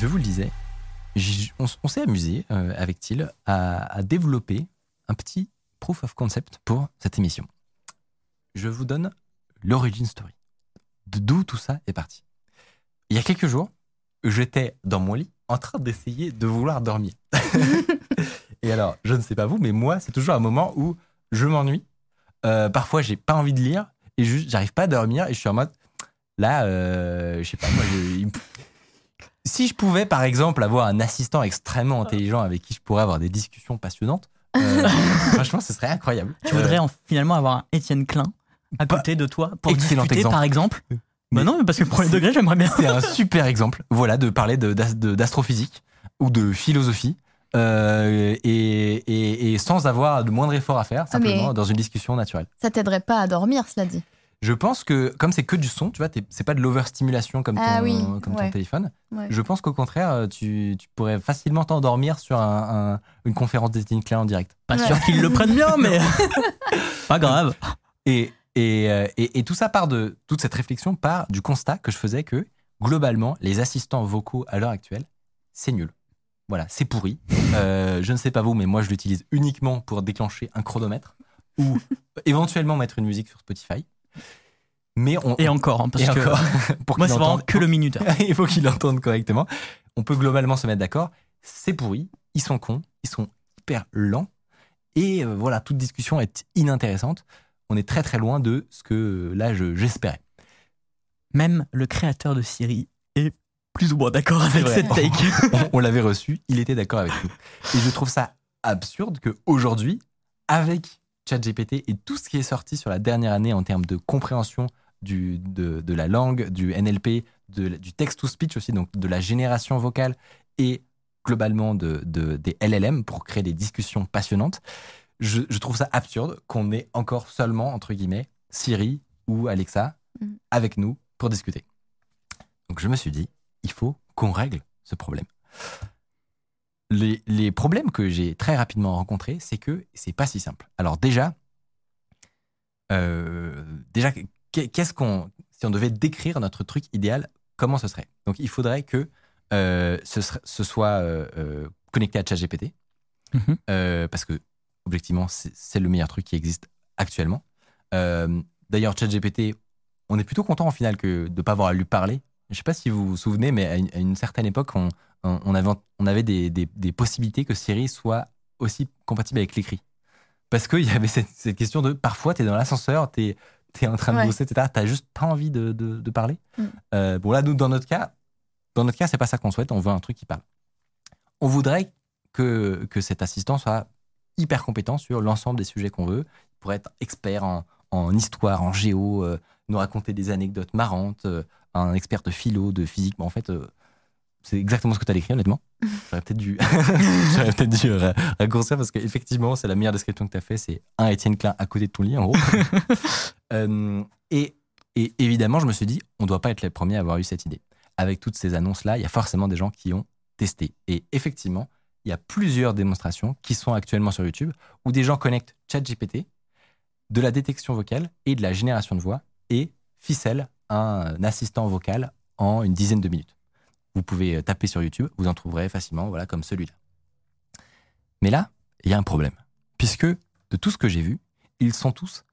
Je vous le disais, on, s'est amusé euh, avec Thiel à, à développer un petit proof of concept pour cette émission. Je vous donne l'origin story. D'où tout ça est parti. Il y a quelques jours, j'étais dans mon lit en train d'essayer de vouloir dormir. et alors, je ne sais pas vous, mais moi, c'est toujours un moment où je m'ennuie. Euh, parfois, j'ai pas envie de lire et j'arrive pas à dormir et je suis en mode, là, euh, je sais pas, moi, je- il me- si je pouvais, par exemple, avoir un assistant extrêmement intelligent avec qui je pourrais avoir des discussions passionnantes, euh, franchement, ce serait incroyable. Tu voudrais Euh, en- finalement avoir un Étienne Klein à Bah, côté de toi pour excellent discuter, exemple. par exemple Mais- Bah non, mais parce que le premier degré, j'aimerais bien. C'est un super exemple, voilà, de parler de- d'as- de- d'astrophysique ou de philosophie. euh, et, et- et sans avoir de moindre effort à faire, Ah, mais- simplement dans une discussion naturelle. Ça t'aiderait pas à dormir, cela dit. Je pense que, comme c'est que du son, tu vois, c'est pas de l'overstimulation comme, ton, Ah oui, comme ouais. ton téléphone. Ouais. Je pense qu'au contraire, euh, tu, tu pourrais facilement t'endormir sur un- un- une conférence d'Étienne Klein en direct. Pas Ouais. sûr qu'ils le prennent bien, mais pas grave. Et, et, euh, et- et tout ça part de toute cette réflexion part du constat que je faisais que globalement les assistants vocaux à l'heure actuelle c'est nul. Voilà, c'est pourri. Euh, je ne sais pas vous, mais moi je l'utilise uniquement pour déclencher un chronomètre ou éventuellement mettre une musique sur Spotify. Mais on Et encore, hein, parce et que encore, pour moi, qu'il c'est vraiment entende- que le minuteur. il faut qu'ils l'entendent correctement. On peut globalement se mettre d'accord. C'est pourri, ils sont cons, ils sont hyper lents. Et euh, voilà, toute discussion est inintéressante. On est très très loin de ce que euh, là je- j'espérais. Même le créateur de Siri est plus ou moins d'accord avec cette take. on, on l'avait reçu, il était d'accord avec nous. Et je trouve ça absurde qu'aujourd'hui, avec ChatGPT et tout ce qui est sorti sur la dernière année en termes de compréhension du, de, de la langue, du NLP, de- du text-to-speech aussi, donc de la génération vocale et globalement de, de- des LLM pour créer des discussions passionnantes, je, je trouve ça absurde qu'on ait encore seulement, entre guillemets, Siri ou Alexa Mhm. avec nous pour discuter. Donc je me suis dit, il faut qu'on règle ce problème. Les, les problèmes que j'ai très rapidement rencontrés, c'est que c'est pas si simple. Alors déjà, euh, déjà, qu'est- qu'est-ce qu'on, si on devait décrire notre truc idéal, comment ce serait? Donc il faudrait que euh, ce, serait- ce soit euh, connecté à ChatGPT, Mhm. parce que objectivement, c'est le meilleur truc qui existe actuellement. D'ailleurs, ChatGPT, on est plutôt content au final que de ne pas avoir à lui parler. Je ne sais pas si vous vous souvenez, mais à une, à une certaine époque, on, on avait, on avait des, des- des possibilités que Siri soit aussi compatible avec l'écrit. Parce qu'il y avait cette, cette question de parfois, tu es dans l'ascenseur, tu es, en train de Ouais. bosser, etc. Tu juste pas envie de, de- de parler. Mm. Euh, bon, là, nous, dans notre cas, dans notre cas, c'est pas ça qu'on souhaite. On veut un truc qui parle. On voudrait que, que cet assistant soit hyper compétent sur l'ensemble des sujets qu'on veut. Il pourrait être expert en, en histoire, en géo, euh, nous raconter des anecdotes marrantes, euh, un expert de philo, de physique. Bon, en fait, c'est exactement ce que tu as décrit, honnêtement. J'aurais peut-être dû, j'aurais peut-être dû ra- raccourcir parce qu'effectivement, c'est la meilleure description que tu as fait. C'est un Étienne Klein à côté de ton lit, en gros. Euh, et, et évidemment, je me suis dit, on ne doit pas être les premiers à avoir eu cette idée. Avec toutes ces annonces-là, il y a forcément des gens qui ont testé. Et effectivement, il y a plusieurs démonstrations qui sont actuellement sur YouTube où des gens connectent ChatGPT, de la détection vocale et de la génération de voix et ficellent un assistant vocal en une dizaine de minutes. Vous pouvez euh, taper sur YouTube, vous en trouverez facilement, voilà, comme celui-là. Mais là, il y a un problème. Puisque de tout ce que j'ai vu, ils sont tous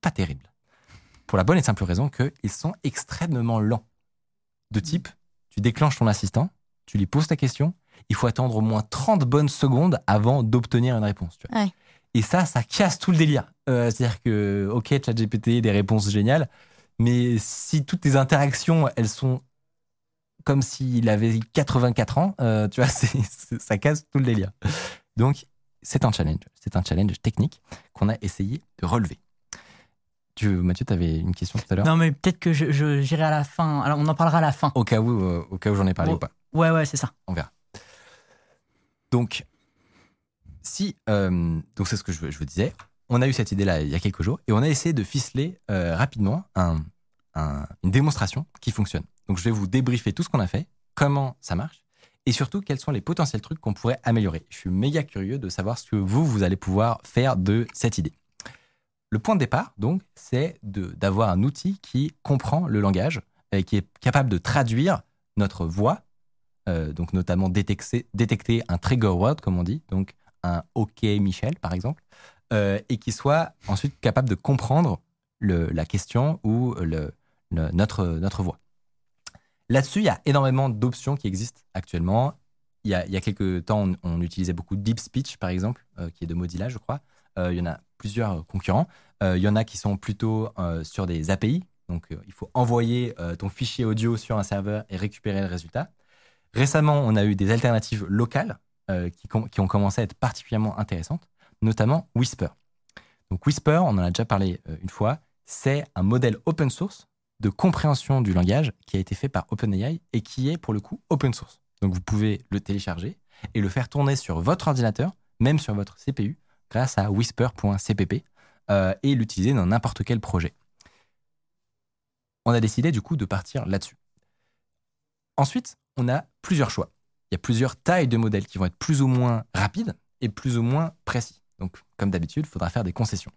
pas terribles. Pour la bonne et simple raison qu'ils sont extrêmement lents. De type, tu déclenches ton assistant, tu lui poses ta question, il faut attendre au moins 30 bonnes secondes avant d'obtenir une réponse. tu vois. Ouais. Et ça, ça casse tout le délire. Euh, C'est-à-dire que, ok, ChatGPT, des réponses géniales, mais si toutes tes interactions, elles sont comme s'il avait 84 ans, euh, tu vois, ça casse tout le délire. Donc, c'est un challenge. C'est un challenge technique qu'on a essayé de relever. Tu, Mathieu, tu avais une question tout à l'heure? Non, mais peut-être que je- je- j'irai à la fin. Alors, on en parlera à la fin. Au cas où, euh, au cas où j'en ai parlé Oh. ou pas. Ouais, ouais, c'est ça. On verra. Donc, si, euh, donc c'est ce que je, je vous disais. On a eu cette idée-là il y a quelques jours et on a essayé de ficeler rapidement un- un- une démonstration qui fonctionne. Donc, je vais vous débriefer tout ce qu'on a fait, comment ça marche et surtout quels sont les potentiels trucs qu'on pourrait améliorer. Je suis méga curieux de savoir ce que vous, vous allez pouvoir faire de cette idée. Le point de départ, donc, c'est d'avoir un outil qui comprend le langage et qui est capable de traduire notre voix euh, donc notamment détecter, détecter un trigger word, comme on dit, donc un OK Michel, par exemple, euh, et qui soit ensuite capable de comprendre la question ou notre, notre voix. Là-dessus, il y a énormément d'options qui existent actuellement. Il y a, il quelques temps, on, utilisait beaucoup Deep Speech, par exemple, euh, qui est de Mozilla, je crois. Euh, il y en a plusieurs concurrents. Euh, il y en a qui sont plutôt sur des API. Donc, il faut envoyer ton fichier audio sur un serveur et récupérer le résultat. Récemment, on a eu des alternatives locales qui, ont commencé à être particulièrement intéressantes, notamment Whisper. Donc Whisper, on en a déjà parlé une fois, c'est un modèle open source de compréhension du langage qui a été fait par OpenAI et qui est pour le coup open source. Donc vous pouvez le télécharger et le faire tourner sur votre ordinateur, même sur votre CPU, grâce à whisper.cpp euh, et l'utiliser dans n'importe quel projet. On a décidé du coup de partir là-dessus. Ensuite, on a plusieurs choix. Il y a plusieurs tailles de modèles qui vont être plus ou moins rapides et plus ou moins précis. Donc, comme d'habitude, il faudra faire des concessions.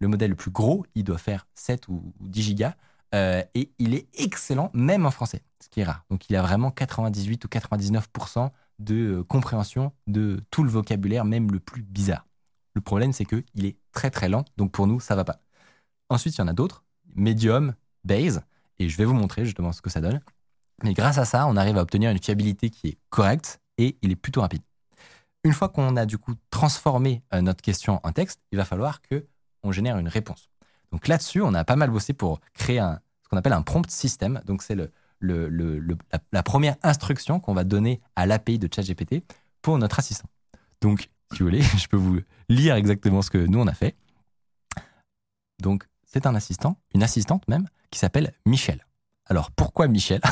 Le modèle le plus gros, il doit faire 7 ou ou 10 gigas euh, et il est excellent même en français, ce qui est rare. Donc, il a vraiment 98 ou 99% de euh, compréhension de tout le vocabulaire, même le plus bizarre. Le problème, c'est qu'il est très très lent, donc pour nous, ça va pas. Ensuite, il y en a d'autres, Medium, Base, et je vais vous montrer justement ce que ça donne. Mais grâce à ça, on arrive à obtenir une fiabilité qui est correcte et il est plutôt rapide. Une fois qu'on a du coup transformé euh, notre question en texte, il va falloir que on génère une réponse. Donc là-dessus, on a pas mal bossé pour créer un, ce qu'on appelle un prompt system. Donc c'est le, le- le- le- la, première instruction qu'on va donner à l'API de ChatGPT pour notre assistant. Donc, si vous voulez, je peux vous lire exactement ce que nous on a fait. Donc, c'est un assistant, une assistante même, qui s'appelle Michel. Alors, pourquoi Michel?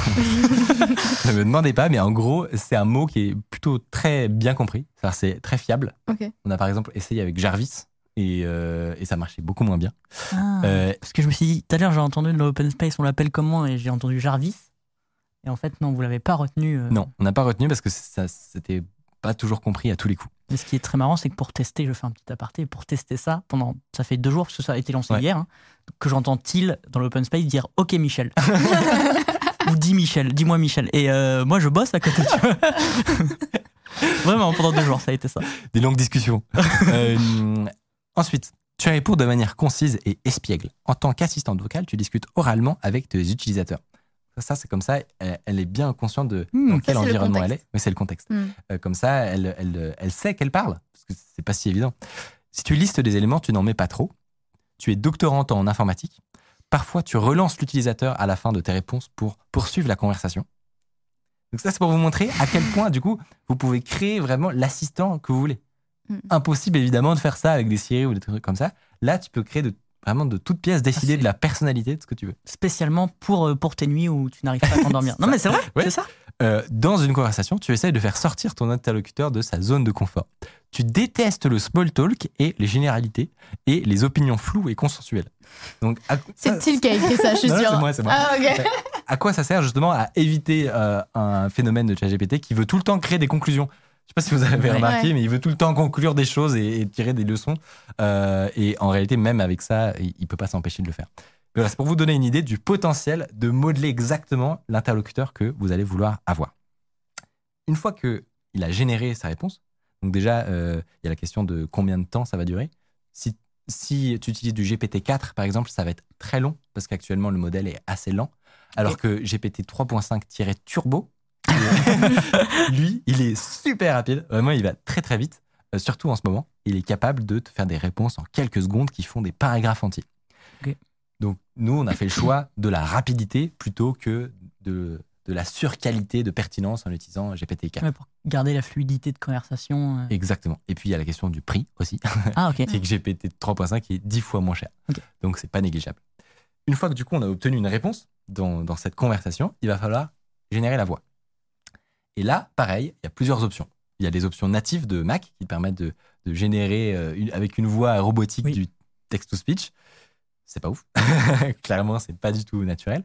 Ne me demandez pas, mais en gros, c'est un mot qui est plutôt très bien compris. C'est très fiable. On a par exemple essayé avec Jarvis et, euh, et ça marchait beaucoup moins bien. Ah. Euh, Parce que je me suis dit, tout à l'heure, j'ai entendu de l'open space, on l'appelle comment? Et j'ai entendu Jarvis. Et en fait, non, vous l'avez pas retenu. euh. non, on n'a pas retenu parce que ça c'était pas toujours compris à tous les coups. Mais ce qui est très marrant, c'est que pour tester, je fais un petit aparté, pour tester ça, pendant, ça fait deux jours, parce que ça a été lancé Ouais. hier, hein, que j'entends Till dans l'open space dire Ok Michel? Ou dis Michel, dis-moi Michel. Et euh, moi, je bosse à côté, tu vois. Vraiment, pendant deux jours, ça a été ça. Des longues discussions. Ensuite, tu réponds de manière concise et espiègle. En tant qu'assistante vocale, tu discutes oralement avec tes utilisateurs. Ça, c'est comme ça, elle, elle est bien consciente de Hmm, dans quel environnement elle est. Mais c'est le contexte. Hmm. Euh, comme ça, elle, elle, elle sait qu'elle parle, parce que c'est pas si évident. Si tu listes des éléments, tu n'en mets pas trop. Tu es doctorante en informatique. Parfois, tu relances l'utilisateur à la fin de tes réponses pour poursuivre la conversation. Donc ça, c'est pour vous montrer à quel point, du coup, vous pouvez créer vraiment l'assistant que vous voulez. Mm. Impossible, évidemment, de faire ça avec des Siri ou des trucs comme ça. Là, tu peux créer de, vraiment de toutes pièces, décider c'est- de la personnalité de ce que tu veux. Spécialement pour, euh, pour tes nuits où tu n'arrives pas à t'endormir. Non, mais c'est vrai, Ouais. c'est ça. Euh, dans une conversation, tu essayes de faire sortir ton interlocuteur de sa zone de confort. Tu détestes le small talk et les généralités et les opinions floues et consensuelles. Donc, à, C'est Till qui a écrit ça, je suis sûre. c'est moi, c'est moi. Ah, ok. à quoi ça sert justement à éviter euh, un phénomène de ChatGPT qui veut tout le temps créer des conclusions Je sais pas si vous avez remarqué, Ouais. mais il veut tout le temps conclure des choses et, et tirer des leçons. Euh, et en réalité, même avec ça, il, il peut pas s'empêcher de le faire. Voilà, c'est pour vous donner une idée du potentiel de modeler exactement l'interlocuteur que vous allez vouloir avoir. Une fois que il a généré sa réponse, donc déjà, euh, il y a la question de combien de temps ça va durer. Si, si tu utilises du GPT-4, par exemple, ça va être très long parce qu'actuellement, le modèle est assez lent. Alors que GPT 3.5-turbo, lui, il est super rapide. Vraiment, il va très très vite. Euh, surtout en ce moment, il est capable de te faire des réponses en quelques secondes qui font des paragraphes entiers. Donc, nous, on a fait le choix de la rapidité plutôt que de, de la surqualité de pertinence en utilisant GPT-4. Ouais, pour garder la fluidité de conversation. euh. Exactement. Et puis, il y a la question du prix aussi. Ah, ok. c'est que GPT 3.5 est 10 fois moins cher. Donc, c'est pas négligeable. une fois que du coup on a obtenu une réponse dans, dans cette conversation, il va falloir générer la voix. Et là, pareil, il y a plusieurs options. Il y a les options natives de Mac qui permettent de, de générer euh, une- avec une voix robotique Oui. du text-to-speech. C'est pas ouf. Clairement, c'est pas du tout naturel.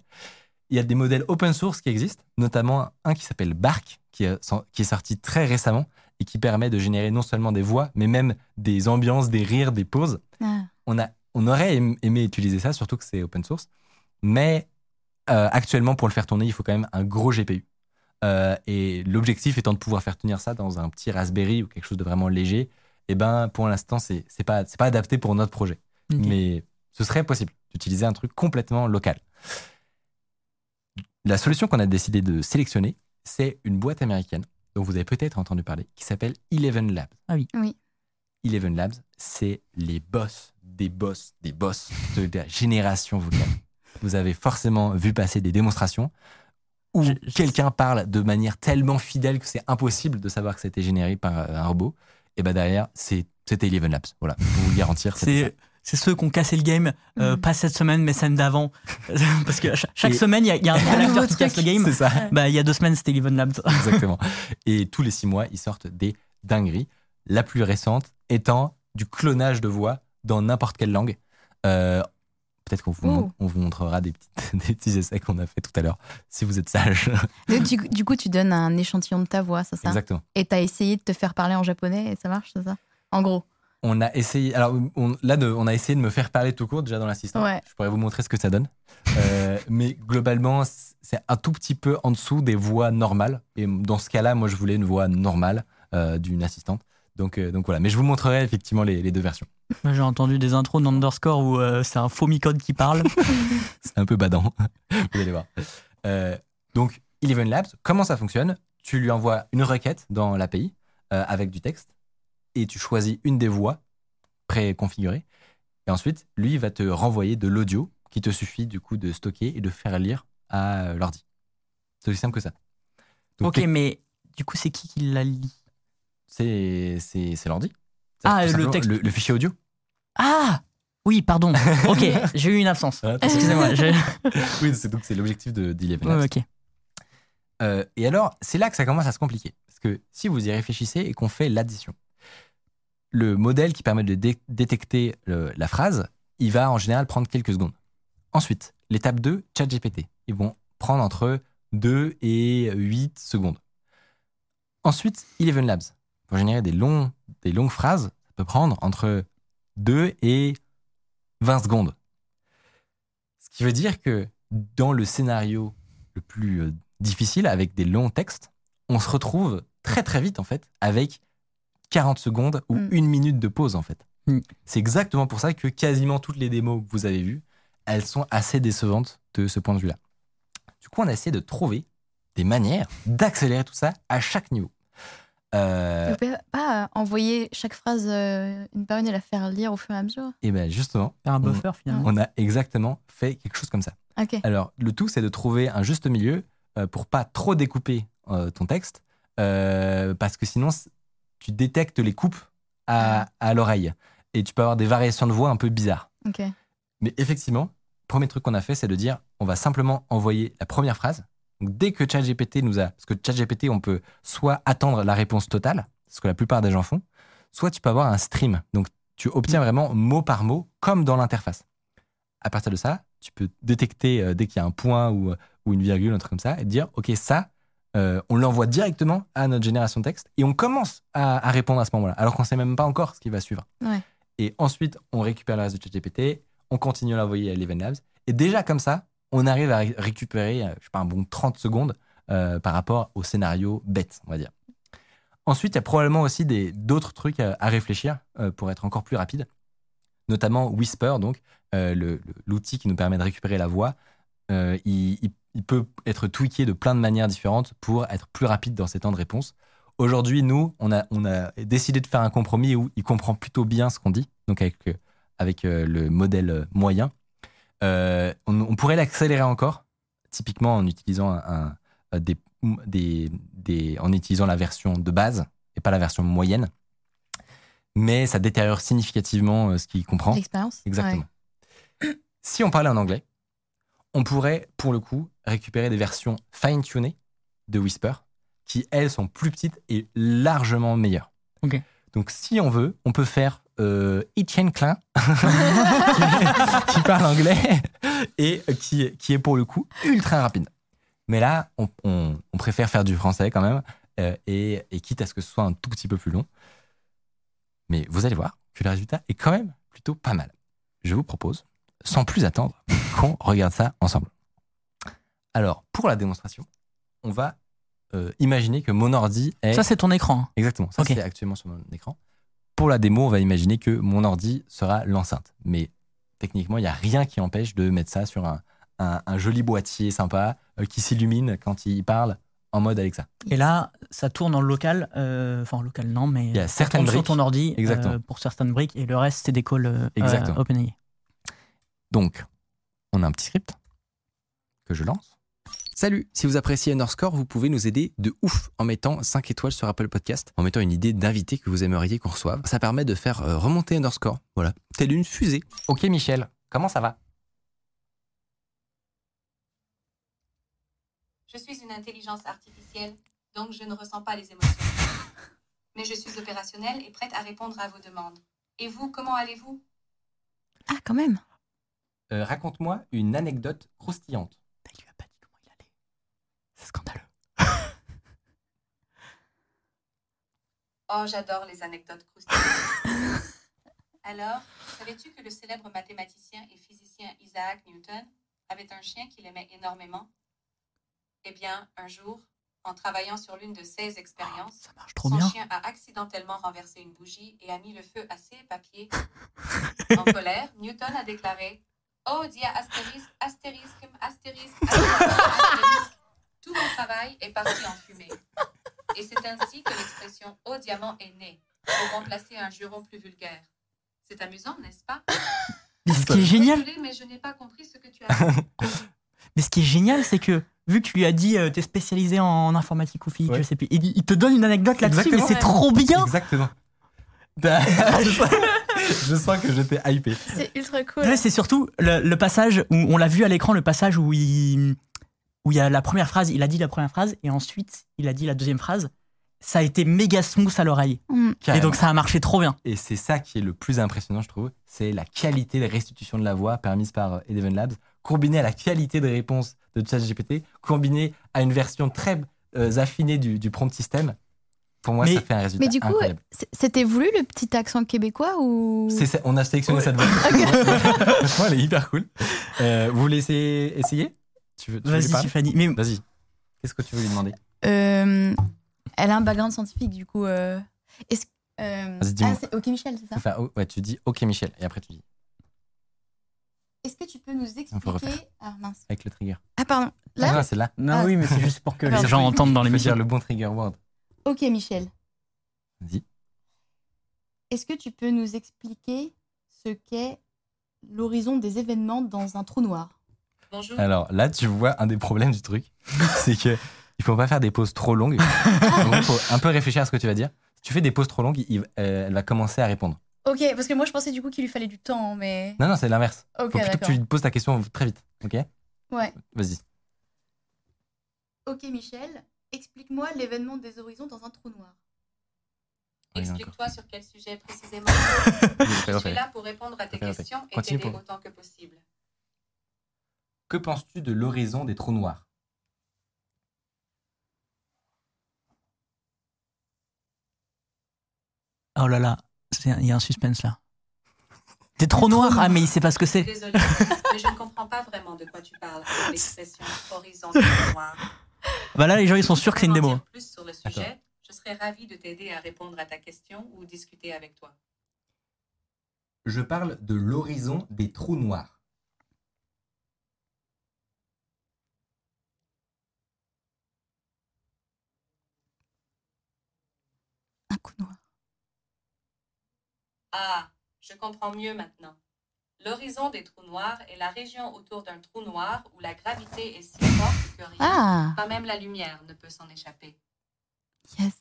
Il y a des modèles open source qui existent, notamment un qui s'appelle Bark, qui est, qui est sorti très récemment et qui permet de générer non seulement des voix, mais même des ambiances, des rires, des pauses. Ah. On, a, on aurait aim- aimé utiliser ça, surtout que c'est open source. Mais euh, actuellement, pour le faire tourner, il faut quand même un gros GPU. Euh, et l'objectif étant de pouvoir faire tenir ça dans un petit Raspberry ou quelque chose de vraiment léger, et ben pour l'instant, c'est c'est pas, c'est pas adapté pour notre projet. Mais ce serait possible d'utiliser un truc complètement local. La solution qu'on a décidé de sélectionner, c'est une boîte américaine dont vous avez peut-être entendu parler, qui s'appelle Eleven Labs. Ah oui. Oui. Eleven Labs, c'est les boss des boss des boss de la génération vocale. Vous avez forcément vu passer des démonstrations où quelqu'un parle de manière tellement fidèle que c'est impossible de savoir que c'était généré par euh, un robot. Et ben derrière, c'est- c'était Eleven Labs. Voilà, peux vous le garantir. C'est c'est ceux qui ont cassé le game, euh, Mhm. pas cette semaine, mais celle d'avant. Parce que cha- chaque semaine, il y a, il y a un nouvel acteur qui casse le game. C'est ça. Bah, il y a deux semaines, c'était Eleven Labs. Exactement. Et tous les six mois, ils sortent des dingueries. La plus récente étant du clonage de voix dans n'importe quelle langue. Euh, Peut-être qu'on vous, Oh. on vous montrera des, petites- des petits essais qu'on a fait tout à l'heure, si vous êtes sage. Du, du coup, tu donnes un échantillon de ta voix, c'est ça? Exactement. Et t'as essayé de te faire parler en japonais et ça marche, c'est ça? En gros. On a essayé. Alors on, là, de- on a essayé de me faire parler tout court déjà dans l'assistant. Ouais. Je pourrais vous montrer ce que ça donne. Euh, mais globalement, c'est un tout petit peu en dessous des voix normales. Et dans ce cas-là, moi, je voulais une voix normale euh, d'une assistante. Donc, euh, donc voilà. Mais je vous montrerai effectivement les, les deux versions. J'ai entendu des intros d'Underscore où euh, c'est un faux micode qui parle. C'est un peu badant. vous allez voir. Euh, donc, Eleven Labs, comment ça fonctionne? Tu lui envoies une requête dans l'API euh, avec du texte et tu choisis une des voix préconfigurées. Et ensuite, lui va te renvoyer de l'audio qui te suffit du coup de stocker et de faire lire à l'ordi. C'est aussi simple que ça. Donc, ok, mais du coup, c'est qui qui la lit? C'est l'ordi. Ah, le texte. Le, le fichier audio. Ah Oui, pardon. Ok, j'ai eu une absence. Ah, Excusez-moi. oui, c'est donc c'est l'objectif de d'Eleven Labs. ok. Euh, et alors, c'est là que ça commence à se compliquer. Parce que si vous y réfléchissez et qu'on fait l'addition, le modèle qui permet de dé- détecter le- la phrase, il va en général prendre quelques secondes. Ensuite, l'étape 2, ChatGPT. Ils vont prendre entre 2 et 8 secondes. Ensuite, Eleven Labs. Pour générer des, longs, des longues phrases, ça peut prendre entre 2 et 20 secondes. Ce qui veut dire que dans le scénario le plus euh, difficile, avec des longs textes, on se retrouve très très vite en fait avec 40 secondes ou Mm. une minute de pause en fait. Mm. C'est exactement pour ça que quasiment toutes les démos que vous avez vues, elles sont assez décevantes de ce point de vue-là. Du coup, on a essayé de trouver des manières d'accélérer tout ça à chaque niveau. Euh, Tu peux pas euh, envoyer chaque phrase euh, une par une et la faire lire au fur et à mesure? Et bien justement, Faire un buffer finalement. on a exactement fait quelque chose comme ça. Alors, le tout, c'est de trouver un juste milieu euh, pour pas trop découper euh, ton texte, euh, parce que sinon, tu détectes les coupes à, à l'oreille et tu peux avoir des variations de voix un peu bizarres. Mais effectivement, premier truc qu'on a fait, c'est de dire on va simplement envoyer la première phrase. Donc, dès que ChatGPT nous a. Parce que ChatGPT, on peut soit attendre la réponse totale, ce que la plupart des gens font, soit tu peux avoir un stream. Donc, tu obtiens vraiment mot par mot, comme dans l'interface. À partir de ça, tu peux détecter euh, dès qu'il y a un point ou, ou une virgule, un truc comme ça, et dire ok, ça, euh, on l'envoie directement à notre génération de texte et on commence à, à répondre à ce moment-là, alors qu'on ne sait même pas encore ce qui va suivre. Ouais. Et ensuite, on récupère le reste de ChatGPT, on continue à l'envoyer à Eleven Labs. Et déjà comme ça, on arrive à ré- récupérer, euh, je un bon 30 secondes euh, par rapport au scénario bête, on va dire. Ensuite, il y a probablement aussi d'autres trucs à, à réfléchir euh, pour être encore plus rapide, notamment Whisper, donc euh, l'outil qui nous permet de récupérer la voix. Euh, il, peut être tweaké de plein de manières différentes pour être plus rapide dans ses temps de réponse. Aujourd'hui, nous, on a, décidé de faire un compromis où il comprend plutôt bien ce qu'on dit, donc avec, euh, euh, le modèle euh, moyen. Euh, on, on pourrait l'accélérer encore, typiquement en utilisant un, un- des, des, des- en utilisant la version de base et pas la version moyenne. Mais ça détériore significativement euh, ce qu'il comprend. L'expérience Exactement. Si on parlait en anglais, on pourrait, pour le coup, récupérer des versions fine-tunées de Whisper, qui, elles, sont plus petites et largement meilleures. Ok. Donc, si on veut, on peut faire euh, Etienne Klein, qui, qui parle anglais et qui, qui est, pour le coup, ultra rapide. Mais là, on, on- on préfère faire du français quand même, euh, et, et quitte à ce que ce soit un tout petit peu plus long. Mais vous allez voir que le résultat est quand même plutôt pas mal. Je vous propose, sans plus attendre, qu'on regarde ça ensemble. Alors, pour la démonstration, on va euh, imaginer que mon ordi est... Ça, c'est ton écran. Exactement, ça c'est actuellement sur mon écran. Pour la démo, on va imaginer que mon ordi sera l'enceinte. Mais techniquement, il n'y a rien qui empêche de mettre ça sur un, un- un joli boîtier sympa euh, qui s'illumine quand il parle en mode Alexa. Et là, ça tourne en local. euh, Enfin, en local, non, mais. Il y a certaines tourne sur briques. ton ordi Exactement. euh, pour certaines briques et le reste, c'est des calls Exactement. euh, OpenAI. Donc, on a un petit script que je lance. Salut, si vous appréciez Underscore, vous pouvez nous aider de ouf en mettant 5 étoiles sur Apple Podcast, en mettant une idée d'invité que vous aimeriez qu'on reçoive. Ça permet de faire euh, remonter Underscore, voilà, telle une fusée. Ok Michel, comment ça va? Je suis une intelligence artificielle, donc je ne ressens pas les émotions. Mais je suis opérationnelle et prête à répondre à vos demandes. Et vous, comment allez-vous? Ah, quand même. Euh, Raconte-moi une anecdote croustillante. Il lui a pas dit comment il allait. C'est scandaleux. Oh, j'adore les anecdotes croustillantes. Alors, savais-tu que le célèbre mathématicien et physicien Isaac Newton avait un chien qu'il aimait énormément? Eh bien, un jour, en travaillant sur l'une de ses expériences, trop Son bien. chien a accidentellement renversé une bougie et a mis le feu à ses papiers. en colère, Newton a déclaré Oh, dia astérisque, astérisque, astérisque, astérisque, astérisque. Tout mon travail est parti en fumée. Et c'est ainsi que l'expression Oh, diamant est née, pour remplacer un juron plus vulgaire. C'est amusant, n'est-ce pas? Mais ce qui est génial, Désolée, mais je n'ai pas compris ce que tu as dit. mais ce qui est génial, c'est que vu que tu lui as dit, euh, t'es spécialisé en informatique ou physique, Ouais. je sais plus, il, il te donne une anecdote là-dessus, mais c'est trop bien. Exactement. je, sens, je sens que j'étais hypé. C'est ultra cool. Ouais, c'est surtout le, le passage où on l'a vu à l'écran, le passage où il, où il y a la première phrase, il a dit la première phrase et ensuite il a dit la deuxième phrase. Ça a été méga smooth à l'oreille. Mm. Et donc ça a marché trop bien. Et c'est ça qui est le plus impressionnant, je trouve. C'est la qualité de restitution de la voix permise par euh, Eleven Labs, combinée à la qualité de réponse de ChatGPT, combinée à une version très euh, affinée du, du prompt system. Pour moi, Mais- ça fait un résultat Mais du coup, c'était voulu le petit accent québécois ou? On a sélectionné Ouais. cette voix. Franchement, elle est hyper cool. Euh, vous voulez essayer, essayer? Tu veux, tu Vas-y, Tiffany. Mais Vas-y. Qu'est-ce que tu veux lui demander Euh, Elle a un background scientifique, du coup. euh, Est-ce euh, Vas-y, dis-moi. ah, c'est Ok, Michel, c'est ça Enfin, oh, ouais, tu dis OK Michel et après tu dis Est-ce que tu peux nous expliquer Ah mince. avec le trigger. Ah pardon. Ah, Là non, c'est là. non, Ah. oui, mais c'est juste pour que les gens entendent dans l'émission. dire le bon trigger word. Ok, Michel. Vas-y. Est-ce que tu peux nous expliquer ce qu'est l'horizon des événements dans un trou noir? Bonjour. Alors là, tu vois un des problèmes du truc, c'est que il faut pas faire des pauses trop longues. Il faut un peu réfléchir à ce que tu vas dire. Si tu fais des pauses trop longues, il- euh, elle va commencer à répondre. Ok, parce que moi je pensais du coup qu'il lui fallait du temps, mais. Non, non, c'est l'inverse. Ok, faut plutôt que tu lui poses ta question très vite. Ok? Ouais. Vas-y. Ok, Michel, explique-moi l'événement des horizons dans un trou noir. Explique-toi sur quel sujet précisément. Je suis là pour répondre à tes questions et t'aider pour- autant que possible. Que penses-tu de l'horizon des trous noirs? Oh là là, il y a un suspense là. T'es trop noir. Ah, mais il sait pas ce que c'est. Désolée, mais je ne comprends pas vraiment de quoi tu parles avec l'expression horizon du noir. Bah là, les gens ils sont sûrs que c'est une démo. dire plus sur le sujet, je serais ravie de t'aider à répondre à ta question ou discuter avec toi. Je parle de l'horizon des trous noirs. Un coup noir. Ah, je comprends mieux maintenant. L'horizon des trous noirs est la région autour d'un trou noir où la gravité est si forte que rien, Ah, pas même la lumière, ne peut s'en échapper. yes.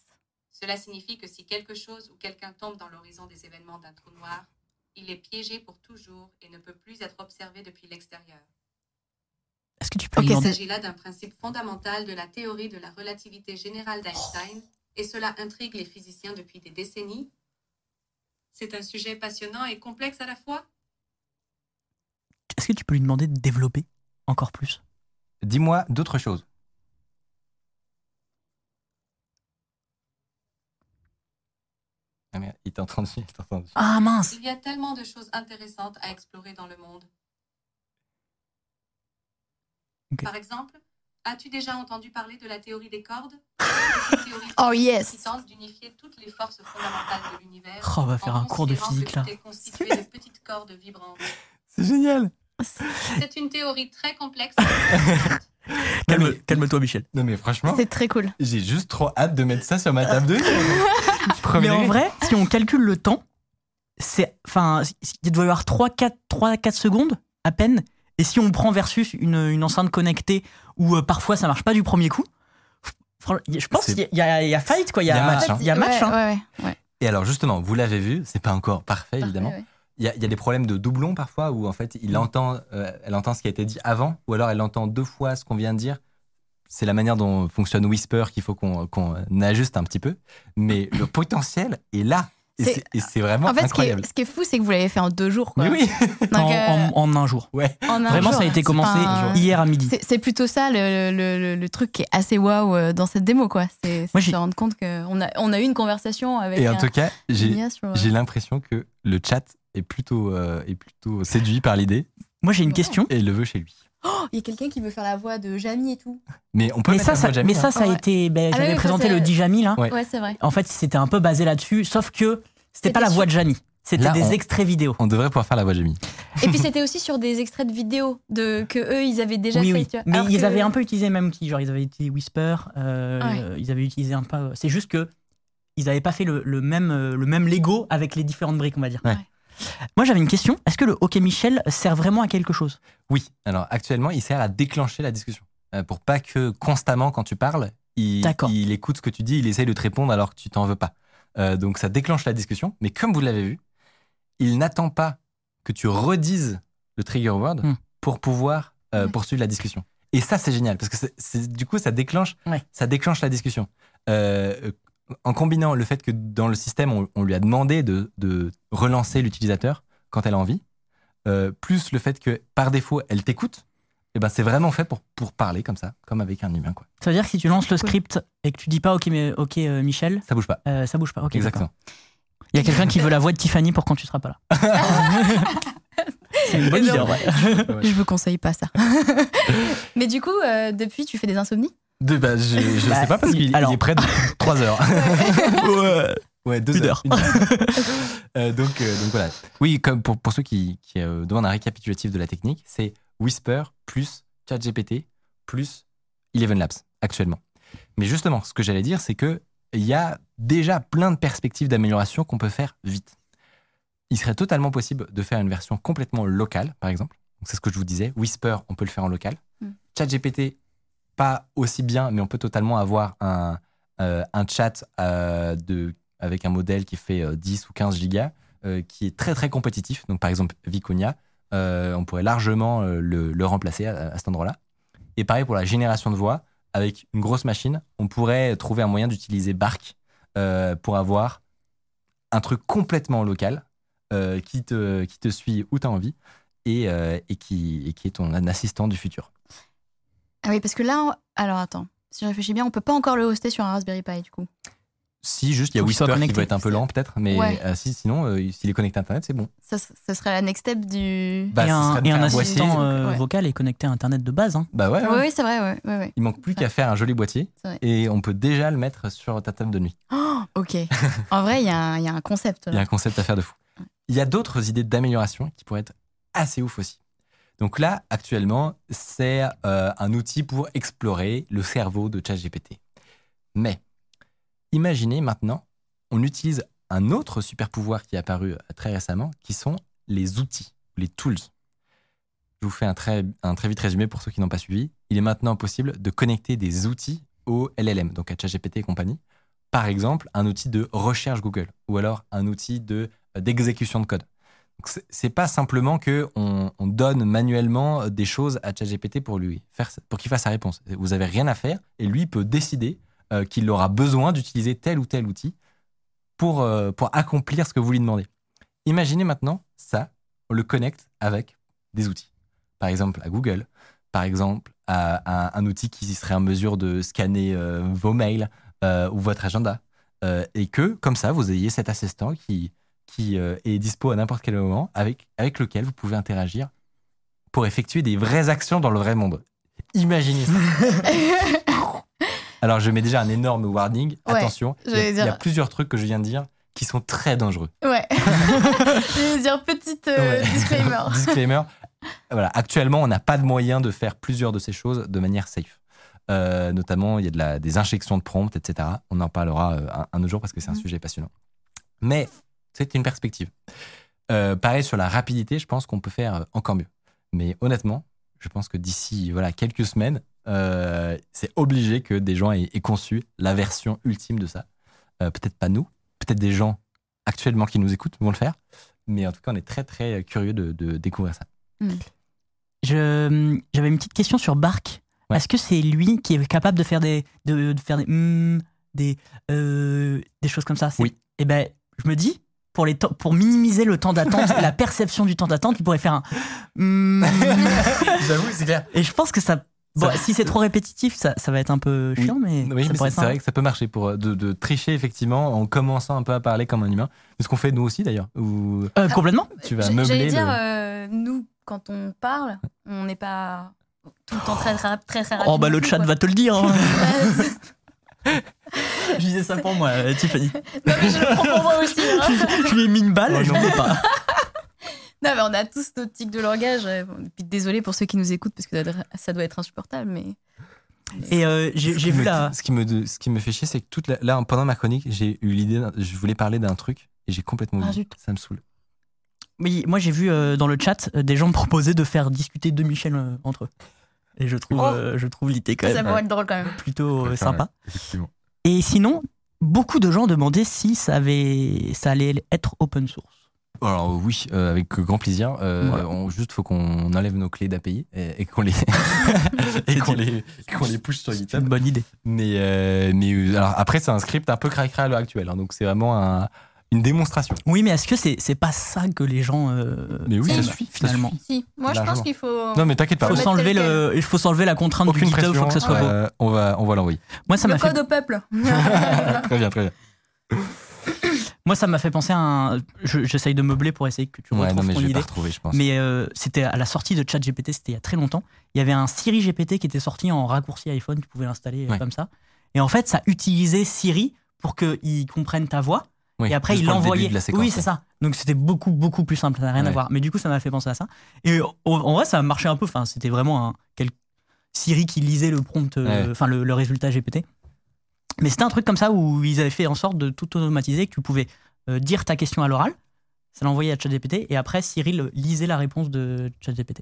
Cela signifie que si quelque chose ou quelqu'un tombe dans l'horizon des événements d'un trou noir, il est piégé pour toujours et ne peut plus être observé depuis l'extérieur. Est-ce que tu peux Ok, lui Il s'agit là d'un principe fondamental de la théorie de la relativité générale d'Einstein, et cela intrigue les physiciens depuis des décennies. C'est un sujet passionnant et complexe à la fois. Est-ce que tu peux lui demander de développer encore plus? Dis-moi d'autres choses. Ah merde, il t'a entendu, il t'a entendu. Ah mince Il y a tellement de choses intéressantes à explorer dans le monde. Par exemple, as-tu déjà entendu parler de la théorie des cordes? C'est une théorie Oh, yes. qui tente d'unifier toutes les forces fondamentales de l'univers. Oh, on va faire un cours de physique là. tout est constitué de petites cordes vibrantes. C'est génial C'est une théorie très complexe. Calme- Calme-toi, Michel. Non mais franchement, C'est très cool. j'ai juste trop hâte de mettre ça sur ma table de Premier Mais en vrai, si on calcule le temps, c'est, enfin, il doit y avoir 3-4 3-4 secondes à peine. Et si on prend versus une, une enceinte connectée où euh, parfois ça marche pas du premier coup, je pense qu'il y, a- il y a fight quoi. Il y a, Il y a match, hein. il y a match, Ouais, hein. ouais, ouais, ouais. Et alors justement, vous l'avez vu, c'est pas encore parfait évidemment. Ouais. Il y, a, il y a des problèmes de doublons parfois où en fait il entend, euh, elle entend ce qui a été dit avant ou alors elle entend deux fois ce qu'on vient de dire. C'est la manière dont fonctionne Whisper qu'il faut qu'on qu'on ajuste un petit peu. Mais le potentiel est là. Et C'est- vraiment En fait, ce qui, est, ce qui est fou, c'est que vous l'avez fait en deux jours. Quoi. Mais oui, Donc, En, euh, en- en un jour. ouais. en un Vraiment, jour, ça a été commencé un- hier à midi. C'est plutôt ça le, le- le- le truc qui est assez waouh euh, dans cette démo, quoi. C'est se rendre compte qu'on a, on a eu une conversation avec Et en un- tout cas, j'ai sur- l'impression que le chat est plutôt, euh, est plutôt séduit par l'idée Moi j'ai une Ouais. question. et il le veut chez lui. Oh, Il y a quelqu'un qui veut faire la voix de Jamie et tout. Mais on peut Mais mettre ça, la ça, voix de Jamie, mais hein. ça, ça a Ouais. été. ben, Ah J'avais oui, présenté le Dijami là. Ouais. Ouais, c'est vrai. En fait, c'était un peu basé là-dessus, sauf que c'était pas la voix de Jamie. C'était des on- extraits vidéo. On devrait pouvoir faire la voix de Jamie. Et puis c'était aussi sur des extraits de vidéos de, que eux, ils avaient déjà oui, fait. oui. tu vois. Mais ils que- avaient un peu utilisé le même outil. Genre, ils avaient utilisé Whisper. euh, Ouais. Ils avaient utilisé un peu. C'est juste que ils n'avaient pas fait le, le même, euh, le même Lego avec les différentes briques, on va dire. Moi, j'avais une question. Est-ce que le OK Michel sert vraiment à quelque chose? Oui, alors actuellement, il sert à déclencher la discussion. Euh, pour pas que constamment, quand tu parles, il, écoute ce que tu dis, il essaye de te répondre alors que tu t'en veux pas. Euh, donc ça déclenche la discussion, mais comme vous l'avez vu, il n'attend pas que tu redises le trigger word Hmm. pour pouvoir euh, poursuivre la discussion. Et ça, c'est génial parce que du coup, ça déclenche, Ouais. ça déclenche la discussion. Euh, en combinant le fait que dans le système, on, on lui a demandé de, de relancer l'utilisateur quand elle a envie, euh, plus le fait que par défaut, elle t'écoute, et ben c'est vraiment fait pour, pour parler comme ça, comme avec un humain. Quoi. Ça veut dire que si tu lances le script et que tu dis pas OK, mais, OK euh, Michel, Ça bouge pas. euh, ça bouge pas. Ok, Exactement. Il y a quelqu'un qui veut la voix de Tiffany pour quand tu seras pas là. C'est une bonne Et idée. non. en vrai. Ouais. Je vous conseille pas ça. Mais du coup, euh, depuis, tu fais des insomnies? De, bah, je je Bah, sais pas parce qu'il alors. est près de 3 heures. Ouais. Ouais, deux Une heures. heure. Euh, donc, euh, donc voilà. Oui, comme pour, pour ceux qui, qui euh, demandent un récapitulatif de la technique, c'est Whisper plus ChatGPT plus Eleven Labs actuellement. Mais justement, ce que j'allais dire, c'est que il y a déjà plein de perspectives d'amélioration qu'on peut faire vite. Il serait totalement possible de faire une version complètement locale, par exemple. Donc, C'est ce que je vous disais. Whisper, on peut le faire en local. Mm. ChatGPT, pas aussi bien, mais on peut totalement avoir un, euh, un chat euh, de, avec un modèle qui fait euh, 10 ou 15 gigas, euh, qui est très très compétitif. Donc par exemple, Viconia, euh, on pourrait largement euh, le, le remplacer à, cet endroit-là. Et pareil pour la génération de voix, avec une grosse machine, on pourrait trouver un moyen d'utiliser Bark euh, pour avoir un truc complètement local euh, qui, te, qui te suit où tu as envie et, euh, et, qui, et qui est ton assistant du futur. Ah oui, parce que là, on- alors attends, si je réfléchis bien, on peut pas encore le hoster sur un Raspberry Pi du coup. Si, juste, il y a Whisper qui va être un peu lent peut-être, mais Ouais. euh, si, sinon, euh, s'il est connecté à Internet, c'est bon. Ça, ça serait la next step du. Bah, et un, et un assistant euh, Ouais. vocal est connecté à Internet de base. hein. Bah ouais, Oui, ouais. oui, c'est vrai, ouais, ouais, ouais. Il manque plus qu'à faire un joli boîtier et on peut déjà le mettre sur ta table de nuit. Oh, ok. en vrai, il y, a un- il y a un concept. Il y a un concept à faire de fou. Il y a d'autres idées d'amélioration qui pourraient être assez ouf aussi. Donc là, actuellement, c'est euh, un outil pour explorer le cerveau de ChatGPT. Mais imaginez maintenant, on utilise un autre super pouvoir qui est apparu euh, très récemment, qui sont les outils, les tools. Je vous fais un très, très vite résumé pour ceux qui n'ont pas suivi. Il est maintenant possible de connecter des outils au LLM, donc à ChatGPT et compagnie. Par exemple, un outil de recherche Google ou alors un outil euh, d'exécution de code. C'est- pas simplement que on, on donne manuellement des choses à ChatGPT pour lui faire, pour qu'il fasse sa réponse. Vous avez rien à faire et lui peut décider euh, qu'il aura besoin d'utiliser tel ou tel outil pour, euh, pour accomplir ce que vous lui demandez. Imaginez maintenant ça, on le connecte avec des outils. Par exemple à Google, par exemple à, un outil qui serait en mesure de scanner euh, vos mails euh, ou votre agenda. Euh, et que, comme ça, vous ayez cet assistant qui, qui euh, est dispo à n'importe quel moment, avec, avec lequel vous pouvez interagir pour effectuer des vraies actions dans le vrai monde. Imaginez ça. Alors, je mets déjà un énorme warning. Ouais, Attention, il y, a, y plusieurs trucs que je viens de dire qui sont très dangereux. Ouais. Je vais dire petite euh, Ouais. disclaimer. Disclaimer. Voilà, actuellement, on n'a pas de moyen de faire plusieurs de ces choses de manière safe. Euh, notamment, il y a de la, des injections de prompts, etc. On en parlera euh, un, un autre jour parce que c'est un Mhm. sujet passionnant. Mais c'est une perspective. Euh, pareil sur la rapidité, je pense qu'on peut faire euh, encore mieux. Mais honnêtement, je pense que d'ici voilà quelques semaines, euh, c'est obligé que des gens aient, aient conçu la version ultime de ça. Euh, peut-être pas nous, peut-être des gens actuellement qui nous écoutent vont le faire. Mais en tout cas, on est très très curieux de, de découvrir ça. Je- J'avais une petite question sur Bark. Ouais. Est-ce que c'est lui qui est capable de faire des, de, de faire des, hmm, des, euh, des choses comme ça? C'est- Oui. Et ben, je me dis, pour, les temps- pour minimiser le temps d'attente, la perception du temps d'attente, il pourrait faire un. hmm. J'avoue, c'est clair. et je pense que ça. bon, Ça- si c'est trop répétitif, ça, ça va être un peu Oui. chiant, mais, Oui, c'est vrai que ça peut marcher pour euh, de, de tricher effectivement en commençant un peu à parler comme un humain. C'est ce qu'on fait nous aussi d'ailleurs. Où Euh, complètement. tu vas meubler. J'allais dire, le- euh, nous, quand on parle, on n'est pas tout le temps très, très, très, très Oh, bah le rapide chat va te le dire. hein. je disais ça pour moi, euh, Tiffany. non, mais je le prends pour moi aussi. hein. je lui ai mis une balle, Oh, je non. voulais pas. Non, mais on a tous notre tic de langage. euh, bon, et puis désolé pour ceux qui nous écoutent parce que ça doit- être insupportable, mais. Et euh, j'ai Ce j'ai qui vu me- la. Ce qui me, ce qui me fait chier, c'est que toute la- là, pendant ma chronique, j'ai eu l'idée, je voulais parler d'un truc et j'ai complètement Ah, oublié. zut. Ça me saoule. Oui, moi j'ai vu euh, dans le chat euh, des gens me proposer de faire discuter deux Michel euh, entre eux. Et je trouve, Oh. euh, je trouve l'idée quand Ça même pourrait être drôle quand même. plutôt euh, sympa. Et sinon, beaucoup de gens demandaient si ça, avait, ça allait être open source. Alors oui, euh, avec grand plaisir. Euh, Voilà. on- juste, faut qu'on enlève nos clés d'API et, et qu'on les et qu'on les, qu'on les push sur C'est GitHub. une bonne idée. Mais, euh, mais euh, alors après, c'est un script un peu cracra à l'heure actuelle. hein, donc c'est vraiment un- une démonstration. Oui, mais est-ce que c'est c'est pas ça que les gens. euh, Mais oui, ça aiment, suffit, ça finalement. Si, moi je pense qu'il faut. Non, mais t'inquiète Il pas. faut s'enlever le, il faut s'enlever la contrainte Aucune du GitHub, il pression. faut que ça soit beau. euh, on va, on va l'envoyer. Moi, ça le m'a fait code au peuple. très bien, très bien. Moi, ça m'a fait penser à un. je- J'essaye de meubler pour essayer que tu Ouais, retrouves non, mais ton je idée. pas retrouver, je pense. Mais euh, c'était à la sortie de ChatGPT, c'était il y a très longtemps. Il y avait un Siri GPT qui était sorti en raccourci iPhone, tu pouvais l'installer Ouais. comme ça. Et en fait, ça utilisait Siri pour qu'il comprenne ta voix. Oui, et après, il l'envoyait. Oui, c'est ça. Donc c'était beaucoup, beaucoup plus simple, ça n'a rien à voir. Mais du coup, ça m'a fait penser à ça. Et en, vrai, ça a marché un peu. Enfin, c'était vraiment un quel... Siri qui lisait le prompt, euh, Ouais. enfin le, le résultat GPT. Mais c'était un truc comme ça où ils avaient fait en sorte de tout automatiser, que tu pouvais euh, dire ta question à l'oral, ça l'envoyait à ChatGPT, et après Siri le- lisait la réponse de ChatGPT.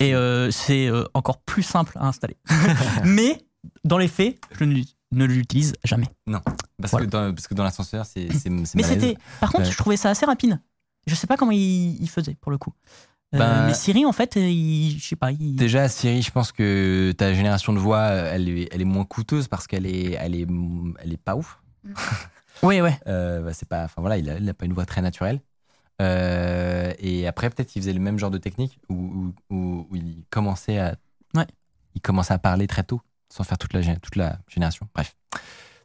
Et euh, c'est euh, encore plus simple à installer. Mais dans les faits, je ne, l'ut- ne l'utilise jamais. Parce, voilà. que dans, parce que dans l'ascenseur, c'est Mais c'était. Par contre, je trouvais ça assez rapide. Je sais pas comment il, il faisait pour le coup. Euh, Ben- mais Siri, en fait, il, je sais pas. Il... Déjà, Siri, je pense que ta génération de voix, elle est, elle est moins coûteuse parce qu'elle est, elle est, elle est pas ouf. Ouais, ouais. Euh, bah, c'est pas, enfin voilà, il a, il a pas une voix très naturelle. Euh, et après, peut-être qu'il faisait le même genre de technique où, où, où- où il commençait à, Ouais. il commençait à parler très tôt, sans faire toute la, toute la génération. Bref,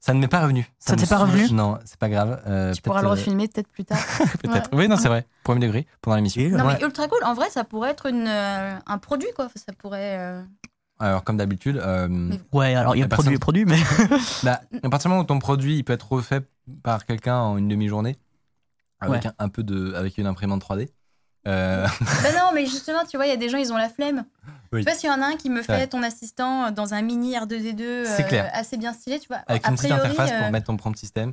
ça ne m'est pas revenu. Ça me t'est pas revenu Non, c'est pas grave. Euh, Tu pourras le euh, refilmer peut-être plus tard. Peut-être. Ouais. Oui, non, c'est vrai. Premier degré pendant l'émission. Non, Ouais. mais ultra cool. En vrai, ça pourrait être une, euh, un produit, quoi. Ça pourrait. euh, Alors, comme d'habitude, euh, Ouais, alors il y a produit et produit, mais. Bah, à partir du moment où ton produit il peut être refait par quelqu'un en une demi-journée, avec, Ouais. un, un peu de, avec une imprimante 3D. Euh, Bah non, mais justement, tu vois, il y a des gens, ils ont la flemme. Oui. Tu vois, s'il y en a un qui me fait Ouais. ton assistant dans un mini R2D2 euh, assez bien stylé, tu vois. avec a une petite interface euh, pour mettre ton prompt système.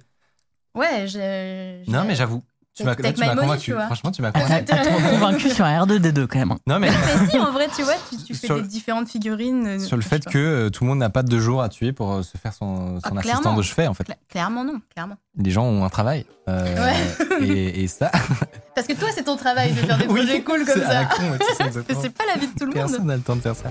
Ouais, j'ai- Non, mais j'avoue, Tu m'as convaincu. tu vois. Franchement, tu m'as convaincu. Convaincu sur un R2D2 quand même. hein. Non, mais Mais si, en vrai, tu vois, tu, tu fais Sur- des différentes figurines. euh, sur le fait que euh, tout le monde n'a pas deux jours à tuer pour euh, se faire son, son Ah, assistant de chevet, en fait. Cla- Clairement, non, clairement. Les gens ont un travail. euh, et, et ça. Parce que toi, c'est ton travail de faire des Oui, projets cool comme c'est à la ça. ouais. C'est pas la vie de tout le monde. Personne n'a le temps de faire ça.